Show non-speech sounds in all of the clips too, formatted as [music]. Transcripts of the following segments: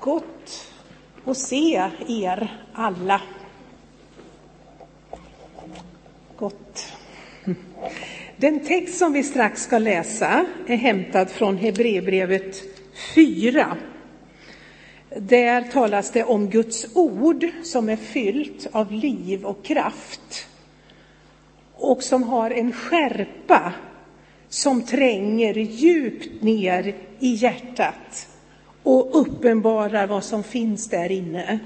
Gott att se er alla. Gott. Den text som vi strax ska läsa är hämtad från Hebreerbrevet 4. Där talas det om Guds ord som är fyllt av liv och kraft och som har en skärpa som tränger djupt ner i hjärtat och uppenbarar vad som finns där inne.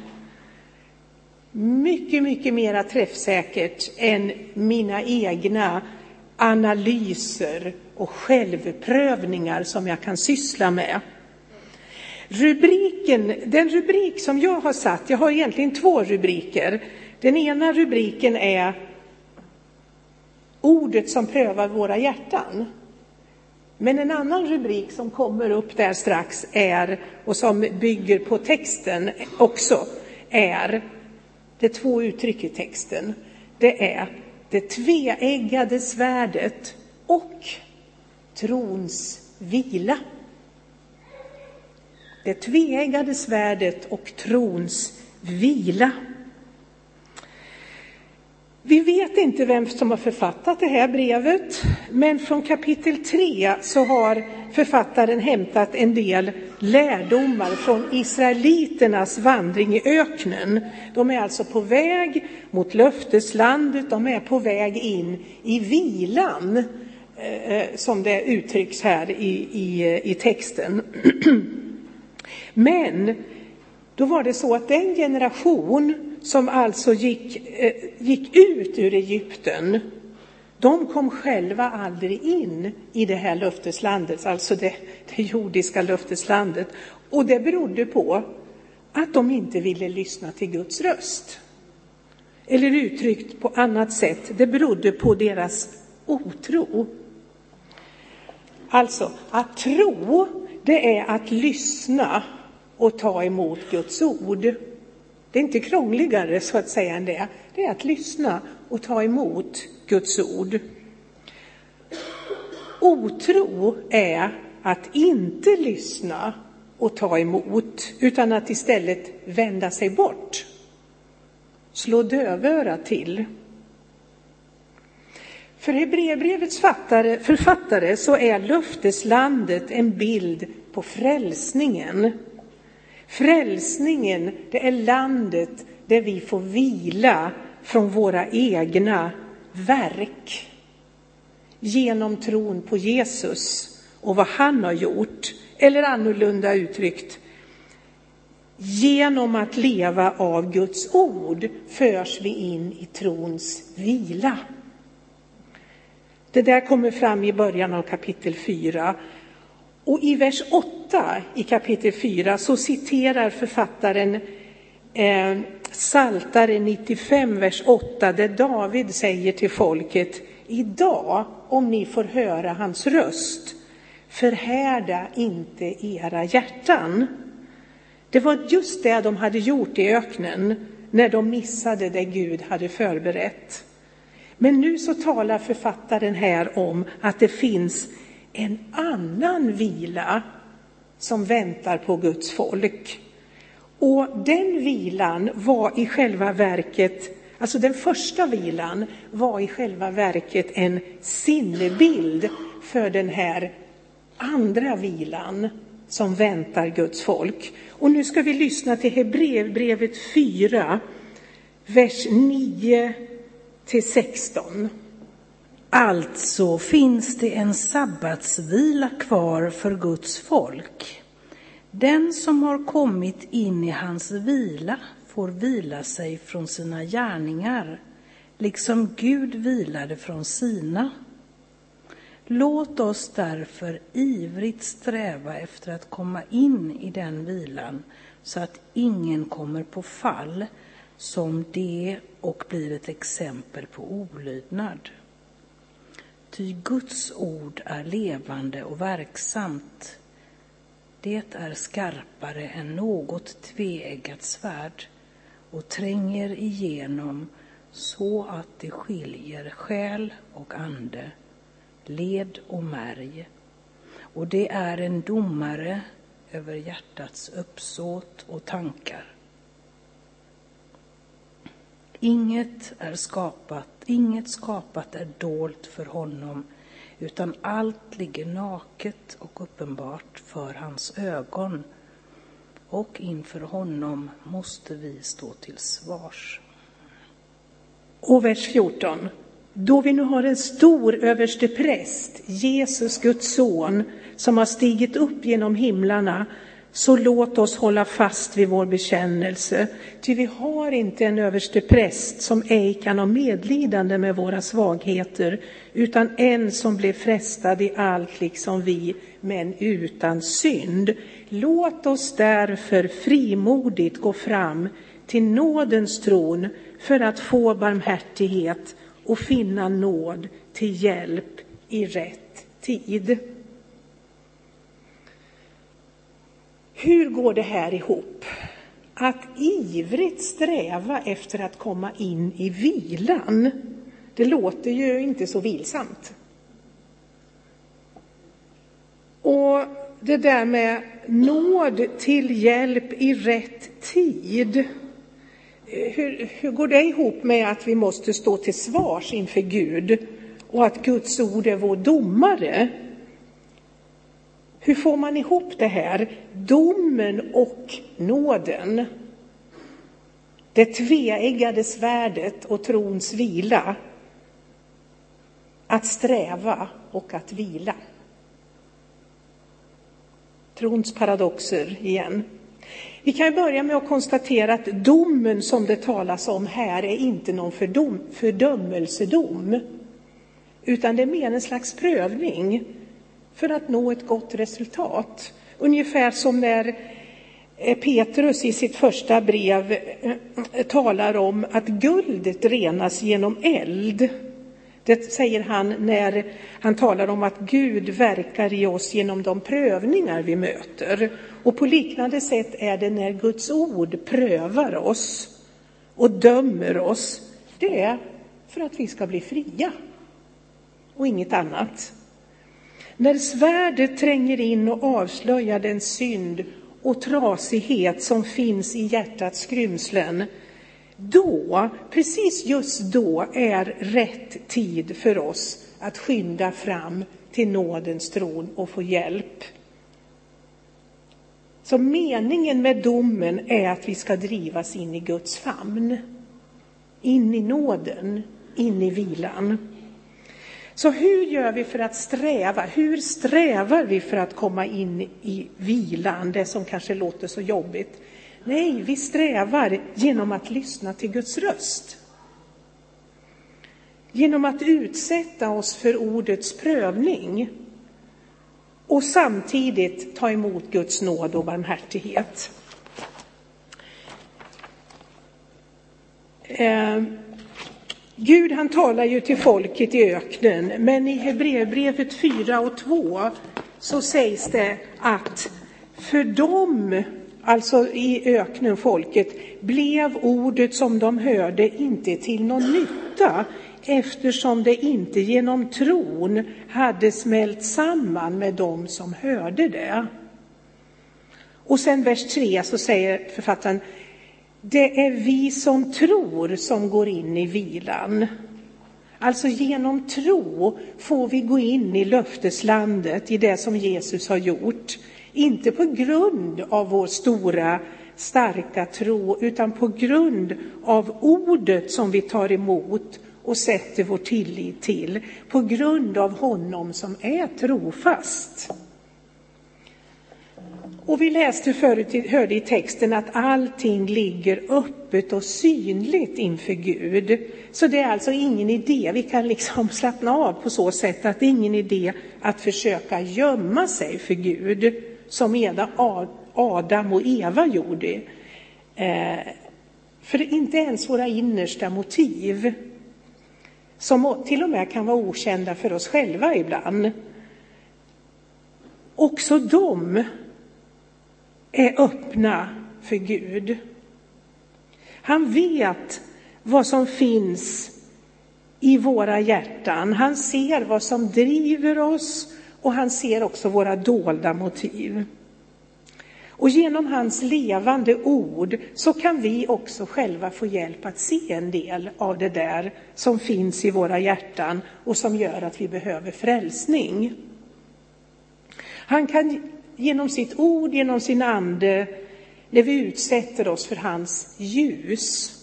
Mycket, mycket mera träffsäkert än mina egna analyser och självprövningar som jag kan syssla med. Rubriken, den rubrik som jag har satt, jag har egentligen två rubriker. Den ena rubriken är Ordet som prövar våra hjärtan. Men en annan rubrik som kommer upp där strax är, och som bygger på texten också, är det två uttryck i texten. Det är det tveeggade svärdet och trons vila. Det tveeggade svärdet och trons vila. Vi vet inte vem som har författat det här brevet, men från kapitel 3 så har författaren hämtat en del lärdomar från israeliternas vandring i öknen. De är alltså på väg mot löfteslandet, de är på väg in i vilan, eh, eh, som det uttrycks här i, i, i texten. [clears throat] Men då var det så att den generation som alltså gick, eh, gick ut ur Egypten, de kom själva aldrig in i det här löfteslandet, alltså det, det jordiska löfteslandet. Och det berodde på att de inte ville lyssna till Guds röst. Eller uttryckt på annat sätt, det berodde på deras otro. Alltså, att tro, det är att lyssna och ta emot Guds ord. Det är inte krångligare så att säga än det. Det är att lyssna och ta emot Guds ord. Otro är att inte lyssna och ta emot, utan att istället vända sig bort. Slå dövörat till. För Hebreerbrevets författare så är löfteslandet en bild på frälsningen. Frälsningen, det är landet där vi får vila från våra egna verk. Genom tron på Jesus och vad han har gjort. Eller annorlunda uttryckt, genom att leva av Guds ord förs vi in i trons vila. Det där kommer fram i början av kapitel 4 och i vers 8 i kapitel 4 så citerar författaren eh, Saltare 95, vers 8, där David säger till folket Idag, om ni får höra hans röst, förhärda inte era hjärtan. Det var just det de hade gjort i öknen när de missade det Gud hade förberett. Men nu så talar författaren här om att det finns en annan vila som väntar på Guds folk. Och den vilan var i själva verket, alltså den första vilan var i själva verket en sinnebild för den här andra vilan som väntar Guds folk. Och nu ska vi lyssna till Hebreerbrevet 4, vers 9 till 16. Alltså finns det en sabbatsvila kvar för Guds folk. Den som har kommit in i hans vila får vila sig från sina gärningar, liksom Gud vilade från sina. Låt oss därför ivrigt sträva efter att komma in i den vilan så att ingen kommer på fall som det och blir ett exempel på olydnad. Ty Guds ord är levande och verksamt. Det är skarpare än något tveeggat svärd och tränger igenom så att det skiljer själ och ande, led och märg. Och det är en domare över hjärtats uppsåt och tankar. Inget är skapat, inget skapat är dolt för honom, utan allt ligger naket och uppenbart för hans ögon. Och inför honom måste vi stå till svars. Och vers 14. Då vi nu har en stor överstepräst, Jesus, Guds son, som har stigit upp genom himlarna, så låt oss hålla fast vid vår bekännelse. Ty vi har inte en överstepräst som ej kan ha medlidande med våra svagheter, utan en som blev frestad i allt liksom vi, men utan synd. Låt oss därför frimodigt gå fram till nådens tron för att få barmhärtighet och finna nåd till hjälp i rätt tid. Hur går det här ihop? Att ivrigt sträva efter att komma in i vilan, det låter ju inte så vilsamt. Och det där med nåd till hjälp i rätt tid, hur, hur går det ihop med att vi måste stå till svars inför Gud och att Guds ord är vår domare? Hur får man ihop det här? Domen och nåden. Det tveeggade svärdet och trons vila. Att sträva och att vila. Trons paradoxer igen. Vi kan börja med att konstatera att domen som det talas om här är inte någon fördom, fördömelsedom, utan det är mer en slags prövning för att nå ett gott resultat. Ungefär som när eh, Petrus i sitt första brev eh, talar om att guldet renas genom eld. Det säger han när han talar om att Gud verkar i oss genom de prövningar vi möter. Och på liknande sätt är det när Guds ord prövar oss och dömer oss. Det är för att vi ska bli fria och inget annat. När svärdet tränger in och avslöjar den synd och trasighet som finns i hjärtats skrymslen, då, precis just då, är rätt tid för oss att skynda fram till nådens tron och få hjälp. Så meningen med domen är att vi ska drivas in i Guds famn, in i nåden, in i vilan. Så hur gör vi för att sträva? Hur strävar vi för att komma in i vilan, det som kanske låter så jobbigt? Nej, vi strävar genom att lyssna till Guds röst. Genom att utsätta oss för ordets prövning och samtidigt ta emot Guds nåd och barmhärtighet. Ehm, Gud han talar ju till folket i öknen, men i Hebreerbrevet 4 och 2 så sägs det att för dem, alltså i öknen folket, blev ordet som de hörde inte till någon nytta eftersom det inte genom tron hade smält samman med dem som hörde det. Och sen vers 3 så säger författaren det är vi som tror som går in i vilan. Alltså genom tro får vi gå in i löfteslandet, i det som Jesus har gjort. Inte på grund av vår stora, starka tro, utan på grund av ordet som vi tar emot och sätter vår tillit till. På grund av honom som är trofast. Och vi läste förut, hörde i texten att allting ligger öppet och synligt inför Gud. Så det är alltså ingen idé, vi kan liksom [laughs] slappna av på så sätt att det är ingen idé att försöka gömma sig för Gud, som Adam och Eva gjorde. Eh, för inte ens våra innersta motiv, som till och med kan vara okända för oss själva ibland, också de är öppna för Gud. Han vet vad som finns i våra hjärtan. Han ser vad som driver oss och han ser också våra dolda motiv. Och genom hans levande ord så kan vi också själva få hjälp att se en del av det där som finns i våra hjärtan och som gör att vi behöver frälsning. Han kan genom sitt ord, genom sin ande, när vi utsätter oss för hans ljus,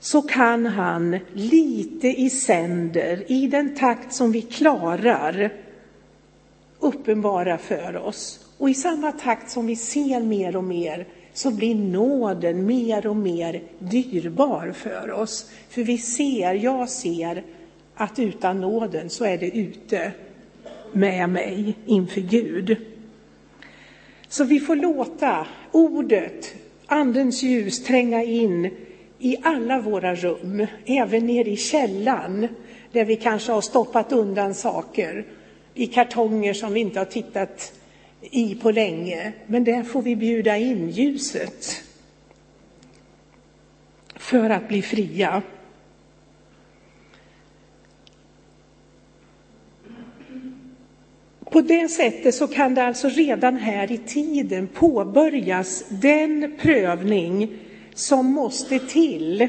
så kan han lite i sänder, i den takt som vi klarar, uppenbara för oss. Och i samma takt som vi ser mer och mer så blir nåden mer och mer dyrbar för oss. För vi ser, jag ser, att utan nåden så är det ute med mig inför Gud. Så vi får låta ordet, Andens ljus, tränga in i alla våra rum, även nere i källan där vi kanske har stoppat undan saker i kartonger som vi inte har tittat i på länge. Men där får vi bjuda in ljuset för att bli fria. På det sättet så kan det alltså redan här i tiden påbörjas den prövning som måste till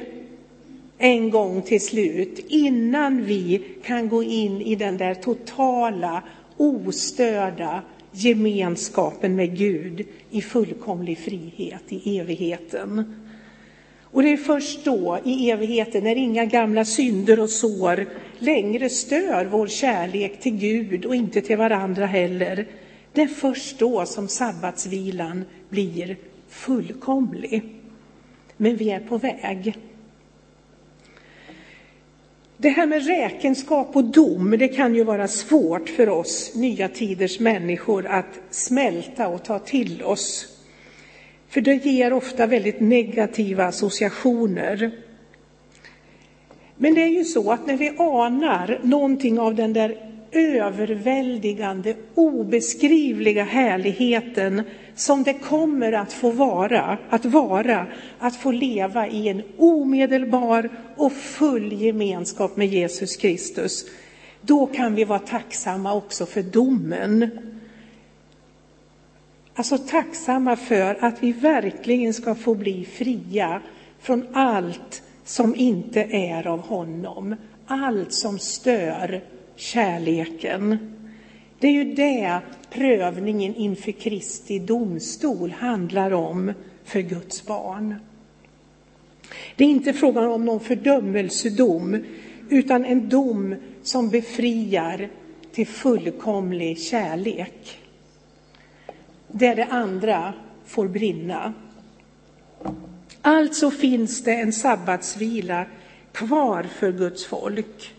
en gång till slut innan vi kan gå in i den där totala, ostörda gemenskapen med Gud i fullkomlig frihet i evigheten. Och det är först då, i evigheten, när inga gamla synder och sår längre stör vår kärlek till Gud och inte till varandra heller, det är först då som sabbatsvilan blir fullkomlig. Men vi är på väg. Det här med räkenskap och dom, det kan ju vara svårt för oss nya tiders människor att smälta och ta till oss. För det ger ofta väldigt negativa associationer. Men det är ju så att när vi anar någonting av den där överväldigande, obeskrivliga härligheten som det kommer att få vara, att vara, att få leva i en omedelbar och full gemenskap med Jesus Kristus. Då kan vi vara tacksamma också för domen. Alltså tacksamma för att vi verkligen ska få bli fria från allt som inte är av honom. Allt som stör kärleken. Det är ju det prövningen inför Kristi domstol handlar om för Guds barn. Det är inte frågan om någon fördömelsedom, utan en dom som befriar till fullkomlig kärlek. Där det andra får brinna. Alltså finns det en sabbatsvila kvar för Guds folk.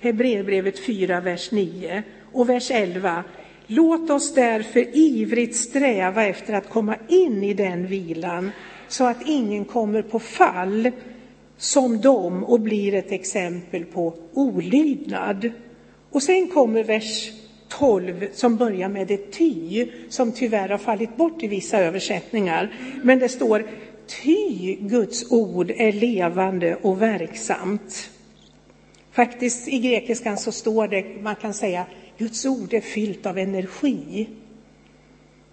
Hebreerbrevet 4, vers 9 och vers 11. Låt oss därför ivrigt sträva efter att komma in i den vilan så att ingen kommer på fall som dem och blir ett exempel på olydnad. Och sen kommer vers 12 som börjar med ett ty som tyvärr har fallit bort i vissa översättningar. Men det står ty Guds ord är levande och verksamt. Faktiskt i grekiskan så står det, man kan säga, Guds ord är fyllt av energi.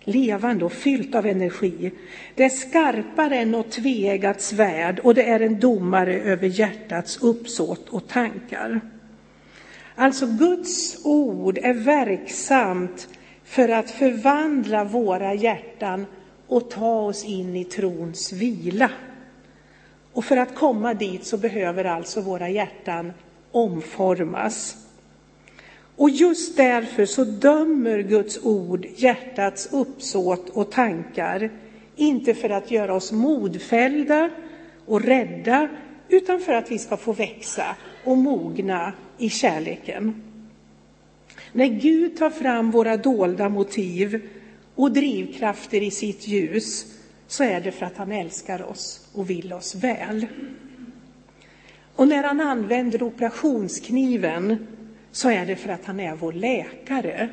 Levande och fyllt av energi. Det är skarpare än något tveeggat svärd och det är en domare över hjärtats uppsåt och tankar. Alltså Guds ord är verksamt för att förvandla våra hjärtan och ta oss in i trons vila. Och för att komma dit så behöver alltså våra hjärtan omformas. Och just därför så dömer Guds ord hjärtats uppsåt och tankar, inte för att göra oss modfällda och rädda, utan för att vi ska få växa och mogna i kärleken. När Gud tar fram våra dolda motiv och drivkrafter i sitt ljus så är det för att han älskar oss och vill oss väl. Och när han använder operationskniven så är det för att han är vår läkare.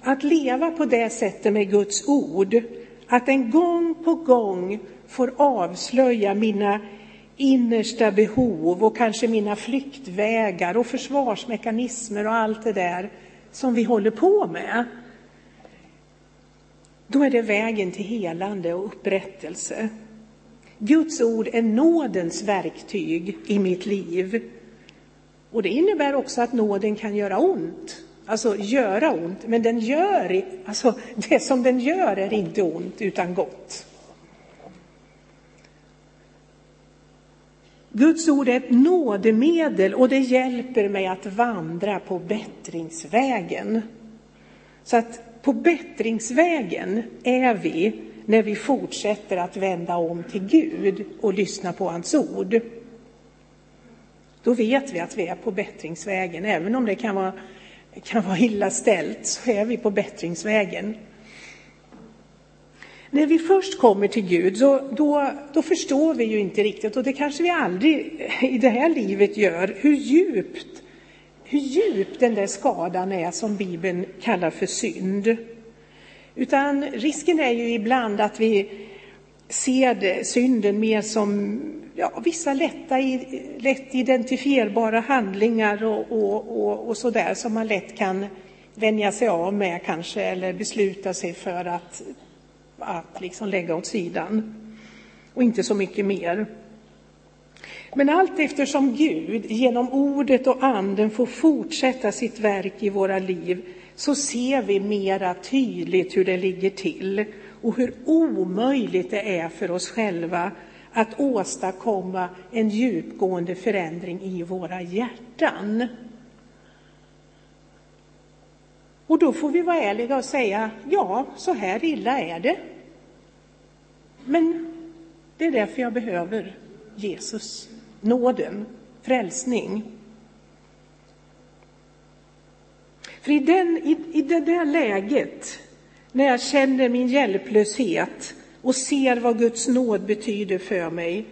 Att leva på det sättet med Guds ord, att en gång på gång får avslöja mina innersta behov och kanske mina flyktvägar och försvarsmekanismer och allt det där som vi håller på med. då är det vägen till helande och upprättelse. Guds ord är nådens verktyg i mitt liv. Och det innebär också att nåden kan göra ont. Alltså göra ont, men den gör, alltså det som den gör är inte ont utan gott. Guds ord är ett nådemedel och det hjälper mig att vandra på bättringsvägen. Så att på bättringsvägen är vi när vi fortsätter att vända om till Gud och lyssna på hans ord. Då vet vi att vi är på bättringsvägen, även om det kan vara, kan vara illa ställt, så är vi på bättringsvägen. När vi först kommer till Gud, så, då, då förstår vi ju inte riktigt, och det kanske vi aldrig i det här livet gör, hur djupt, hur djup den där skadan är som Bibeln kallar för synd. Utan risken är ju ibland att vi ser det, synden mer som ja, vissa lätta, lätt identifierbara handlingar och, och, och, och sådär som man lätt kan vänja sig av med kanske eller besluta sig för att att liksom lägga åt sidan. Och inte så mycket mer. Men allt eftersom Gud genom ordet och anden får fortsätta sitt verk i våra liv så ser vi mera tydligt hur det ligger till och hur omöjligt det är för oss själva att åstadkomma en djupgående förändring i våra hjärtan. Och då får vi vara ärliga och säga, ja, så här illa är det. Men det är därför jag behöver Jesus, nåden, frälsning. För i, den, i, i det där läget, när jag känner min hjälplöshet och ser vad Guds nåd betyder för mig,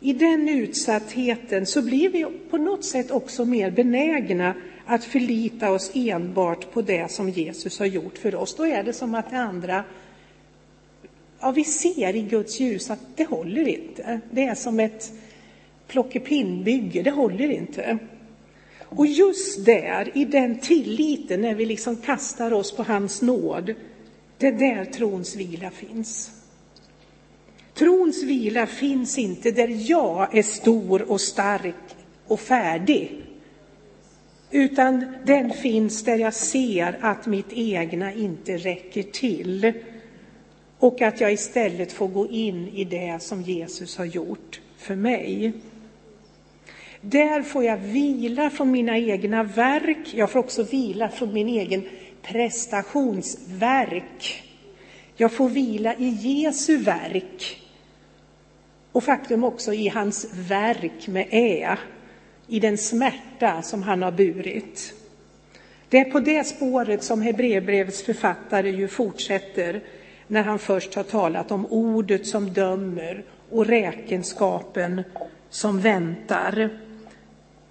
i den utsattheten så blir vi på något sätt också mer benägna att förlita oss enbart på det som Jesus har gjort för oss. Då är det som att det andra, ja vi ser i Guds ljus att det håller inte. Det är som ett plockepinnbygge, det håller inte. Och just där, i den tilliten, när vi liksom kastar oss på hans nåd, det är där trons vila finns. Trons vila finns inte där jag är stor och stark och färdig utan den finns där jag ser att mitt egna inte räcker till och att jag istället får gå in i det som Jesus har gjort för mig. Där får jag vila från mina egna verk. Jag får också vila från min egen prestationsverk. Jag får vila i Jesu verk och faktum också i hans verk med ä i den smärta som han har burit. Det är på det spåret som Hebreerbrevets författare ju fortsätter när han först har talat om ordet som dömer och räkenskapen som väntar.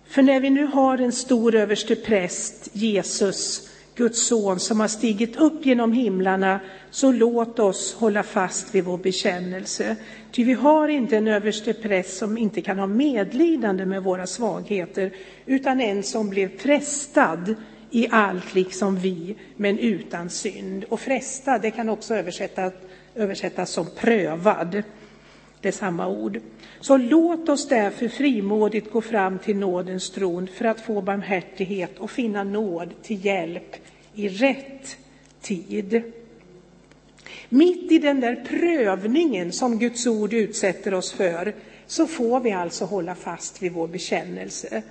För när vi nu har en stor överste präst, Jesus, Guds son, som har stigit upp genom himlarna, så låt oss hålla fast vid vår bekännelse. Ty vi har inte en överste präst som inte kan ha medlidande med våra svagheter, utan en som blev frestad i allt liksom vi, men utan synd. Och frestad, det kan också översättas, översättas som prövad. Det är samma ord. Så låt oss därför frimodigt gå fram till nådens tron för att få barmhärtighet och finna nåd till hjälp i rätt tid. Mitt i den där prövningen som Guds ord utsätter oss för så får vi alltså hålla fast vid vår bekännelse.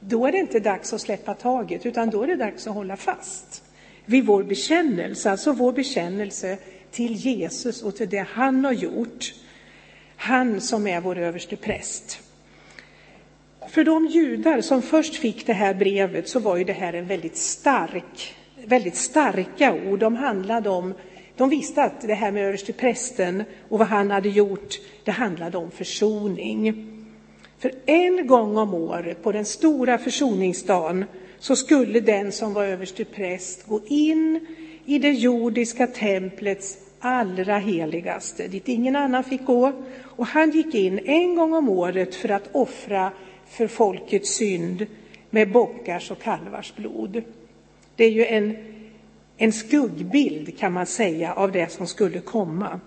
Då är det inte dags att släppa taget, utan då är det dags att hålla fast vid vår bekännelse, alltså vår bekännelse till Jesus och till det han har gjort. Han som är vår överste präst. För de judar som först fick det här brevet så var ju det här en väldigt stark, väldigt starka ord. De handlade om de visste att det här med översteprästen och vad han hade gjort, det handlade om försoning. För en gång om året, på den stora försoningsdagen, så skulle den som var överstepräst gå in i det jordiska templets allra heligaste, dit ingen annan fick gå. Och han gick in en gång om året för att offra för folkets synd med bockars och kalvars blod. Det är ju en en skuggbild kan man säga av det som skulle komma.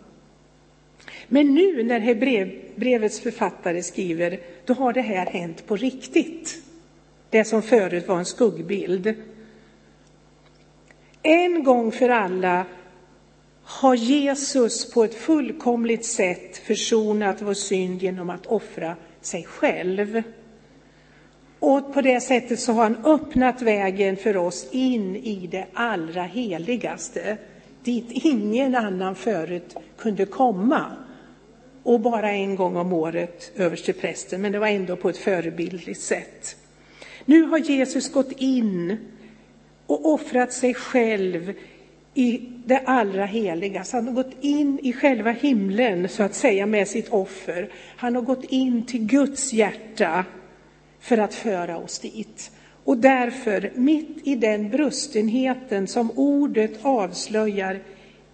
Men nu när Hebreerbrevets författare skriver, då har det här hänt på riktigt. Det som förut var en skuggbild. En gång för alla har Jesus på ett fullkomligt sätt försonat vår synd genom att offra sig själv. Och på det sättet så har han öppnat vägen för oss in i det allra heligaste, dit ingen annan förut kunde komma. Och bara en gång om året överste prästen, men det var ändå på ett förebildligt sätt. Nu har Jesus gått in och offrat sig själv i det allra heligaste. Han har gått in i själva himlen, så att säga, med sitt offer. Han har gått in till Guds hjärta för att föra oss dit. Och därför, mitt i den brustenheten som ordet avslöjar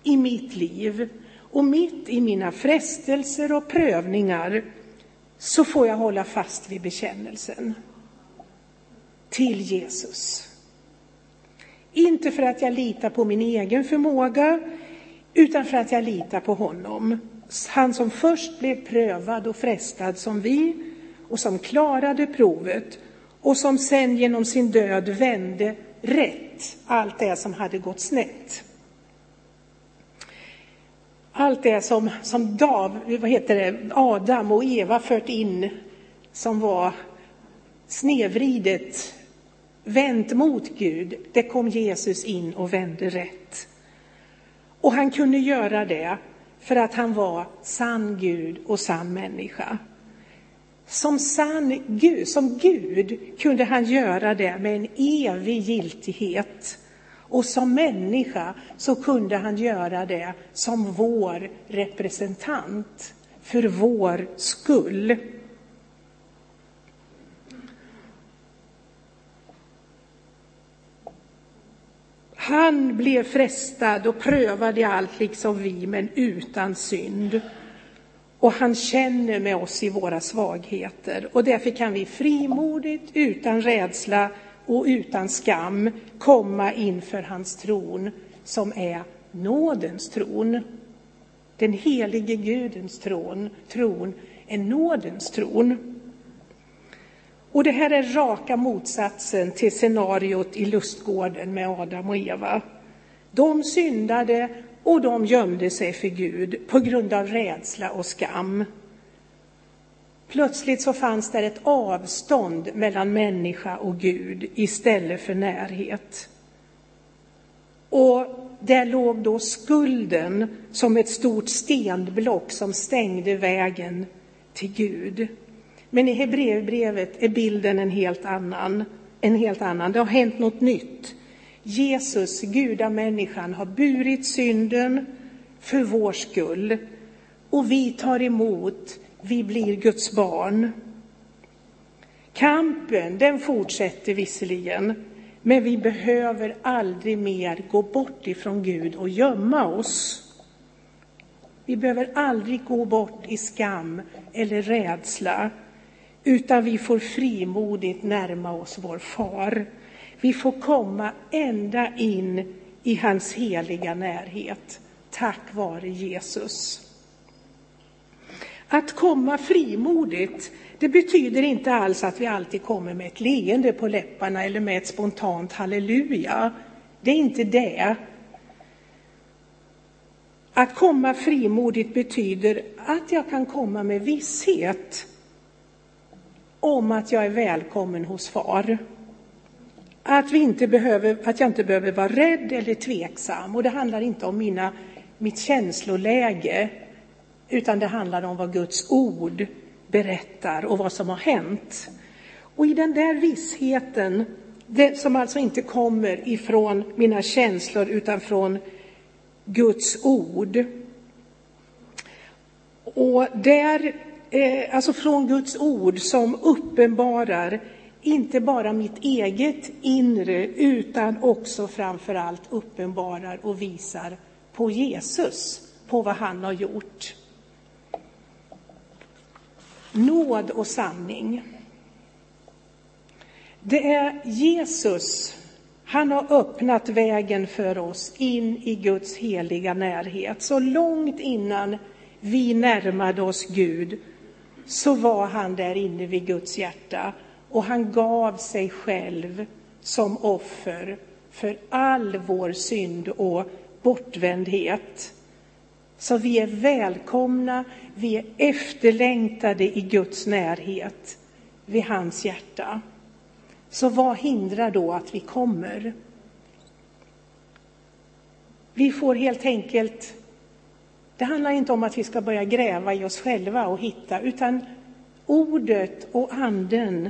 i mitt liv och mitt i mina frestelser och prövningar, så får jag hålla fast vid bekännelsen till Jesus. Inte för att jag litar på min egen förmåga, utan för att jag litar på honom. Han som först blev prövad och frestad som vi och som klarade provet och som sen genom sin död vände rätt allt det som hade gått snett. Allt det som, som Dav, vad heter det, Adam och Eva fört in som var snedvridet vänt mot Gud, det kom Jesus in och vände rätt. Och han kunde göra det för att han var sann Gud och sann människa. Som sann Gud, som Gud kunde han göra det med en evig giltighet. Och som människa så kunde han göra det som vår representant, för vår skull. Han blev frestad och prövad i allt liksom vi, men utan synd. Och han känner med oss i våra svagheter. Och därför kan vi frimodigt, utan rädsla och utan skam komma inför hans tron, som är nådens tron. Den helige Gudens tron, tron är nådens tron. Och det här är raka motsatsen till scenariot i lustgården med Adam och Eva. De syndade och de gömde sig för Gud på grund av rädsla och skam. Plötsligt så fanns där ett avstånd mellan människa och Gud istället för närhet. Och där låg då skulden som ett stort stenblock som stängde vägen till Gud. Men i Hebreerbrevet är bilden en helt annan. En helt annan. Det har hänt något nytt. Jesus, gudamänniskan, har burit synden för vår skull. Och vi tar emot, vi blir Guds barn. Kampen, den fortsätter visserligen, men vi behöver aldrig mer gå bort ifrån Gud och gömma oss. Vi behöver aldrig gå bort i skam eller rädsla, utan vi får frimodigt närma oss vår far. Vi får komma ända in i hans heliga närhet, tack vare Jesus. Att komma frimodigt, det betyder inte alls att vi alltid kommer med ett leende på läpparna eller med ett spontant halleluja. Det är inte det. Att komma frimodigt betyder att jag kan komma med visshet om att jag är välkommen hos far. Att, vi inte behöver, att jag inte behöver vara rädd eller tveksam. Och det handlar inte om mina, mitt känsloläge, utan det handlar om vad Guds ord berättar och vad som har hänt. Och i den där vissheten, det som alltså inte kommer ifrån mina känslor utan från Guds ord. Och där eh, alltså från Guds ord som uppenbarar inte bara mitt eget inre utan också framför allt uppenbarar och visar på Jesus, på vad han har gjort. Nåd och sanning. Det är Jesus, Han har öppnat vägen för oss in i Guds heliga närhet. Så långt innan vi närmade oss Gud så var han där inne vid Guds hjärta och han gav sig själv som offer för all vår synd och bortvändhet. Så vi är välkomna, vi är efterlängtade i Guds närhet, vid hans hjärta. Så vad hindrar då att vi kommer? Vi får helt enkelt, det handlar inte om att vi ska börja gräva i oss själva och hitta, utan ordet och anden,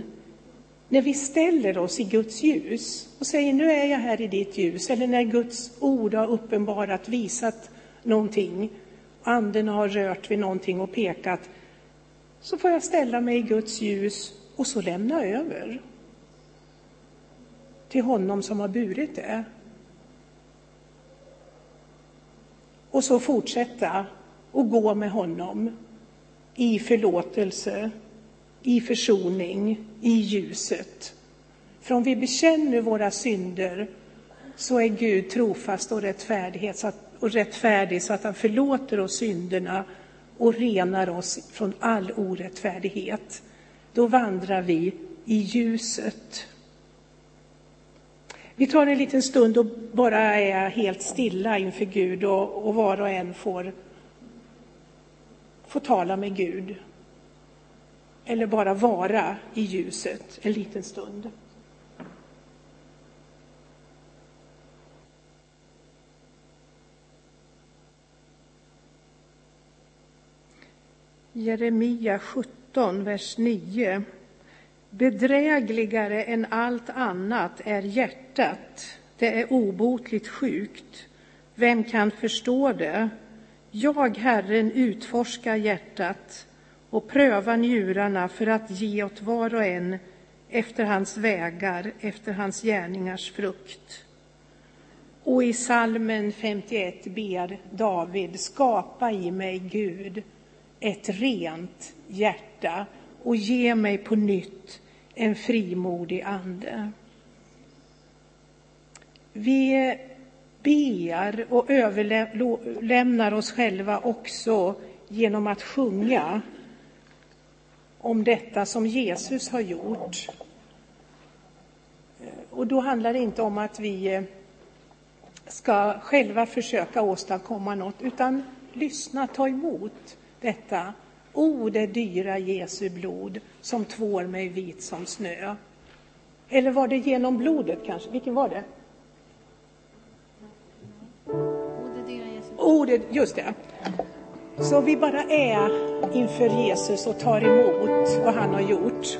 när vi ställer oss i Guds ljus och säger nu är jag här i ditt ljus, eller när Guds ord har uppenbarat, visat någonting, anden har rört vid någonting och pekat, så får jag ställa mig i Guds ljus och så lämna över till honom som har burit det. Och så fortsätta och gå med honom i förlåtelse, i försoning, i ljuset. För om vi bekänner våra synder så är Gud trofast och, så att, och rättfärdig så att han förlåter oss synderna och renar oss från all orättfärdighet. Då vandrar vi i ljuset. Vi tar en liten stund och bara är helt stilla inför Gud och, och var och en får, får tala med Gud. Eller bara vara i ljuset en liten stund. Jeremia 17, vers 9. Bedrägligare än allt annat är hjärtat. Det är obotligt sjukt. Vem kan förstå det? Jag, Herren, utforskar hjärtat och prövar njurarna för att ge åt var och en efter hans vägar, efter hans gärningars frukt. Och i salmen 51 ber David, skapa i mig, Gud, ett rent hjärta och ge mig på nytt en frimodig ande. Vi ber och överlämnar oss själva också genom att sjunga om detta som Jesus har gjort. Och då handlar det inte om att vi ska själva försöka åstadkomma något, utan lyssna, ta emot detta O, det dyra Jesu blod som tvår mig vit som snö. Eller var det genom blodet kanske? Vilken var det? O, det, just det. Så vi bara är inför Jesus och tar emot vad han har gjort.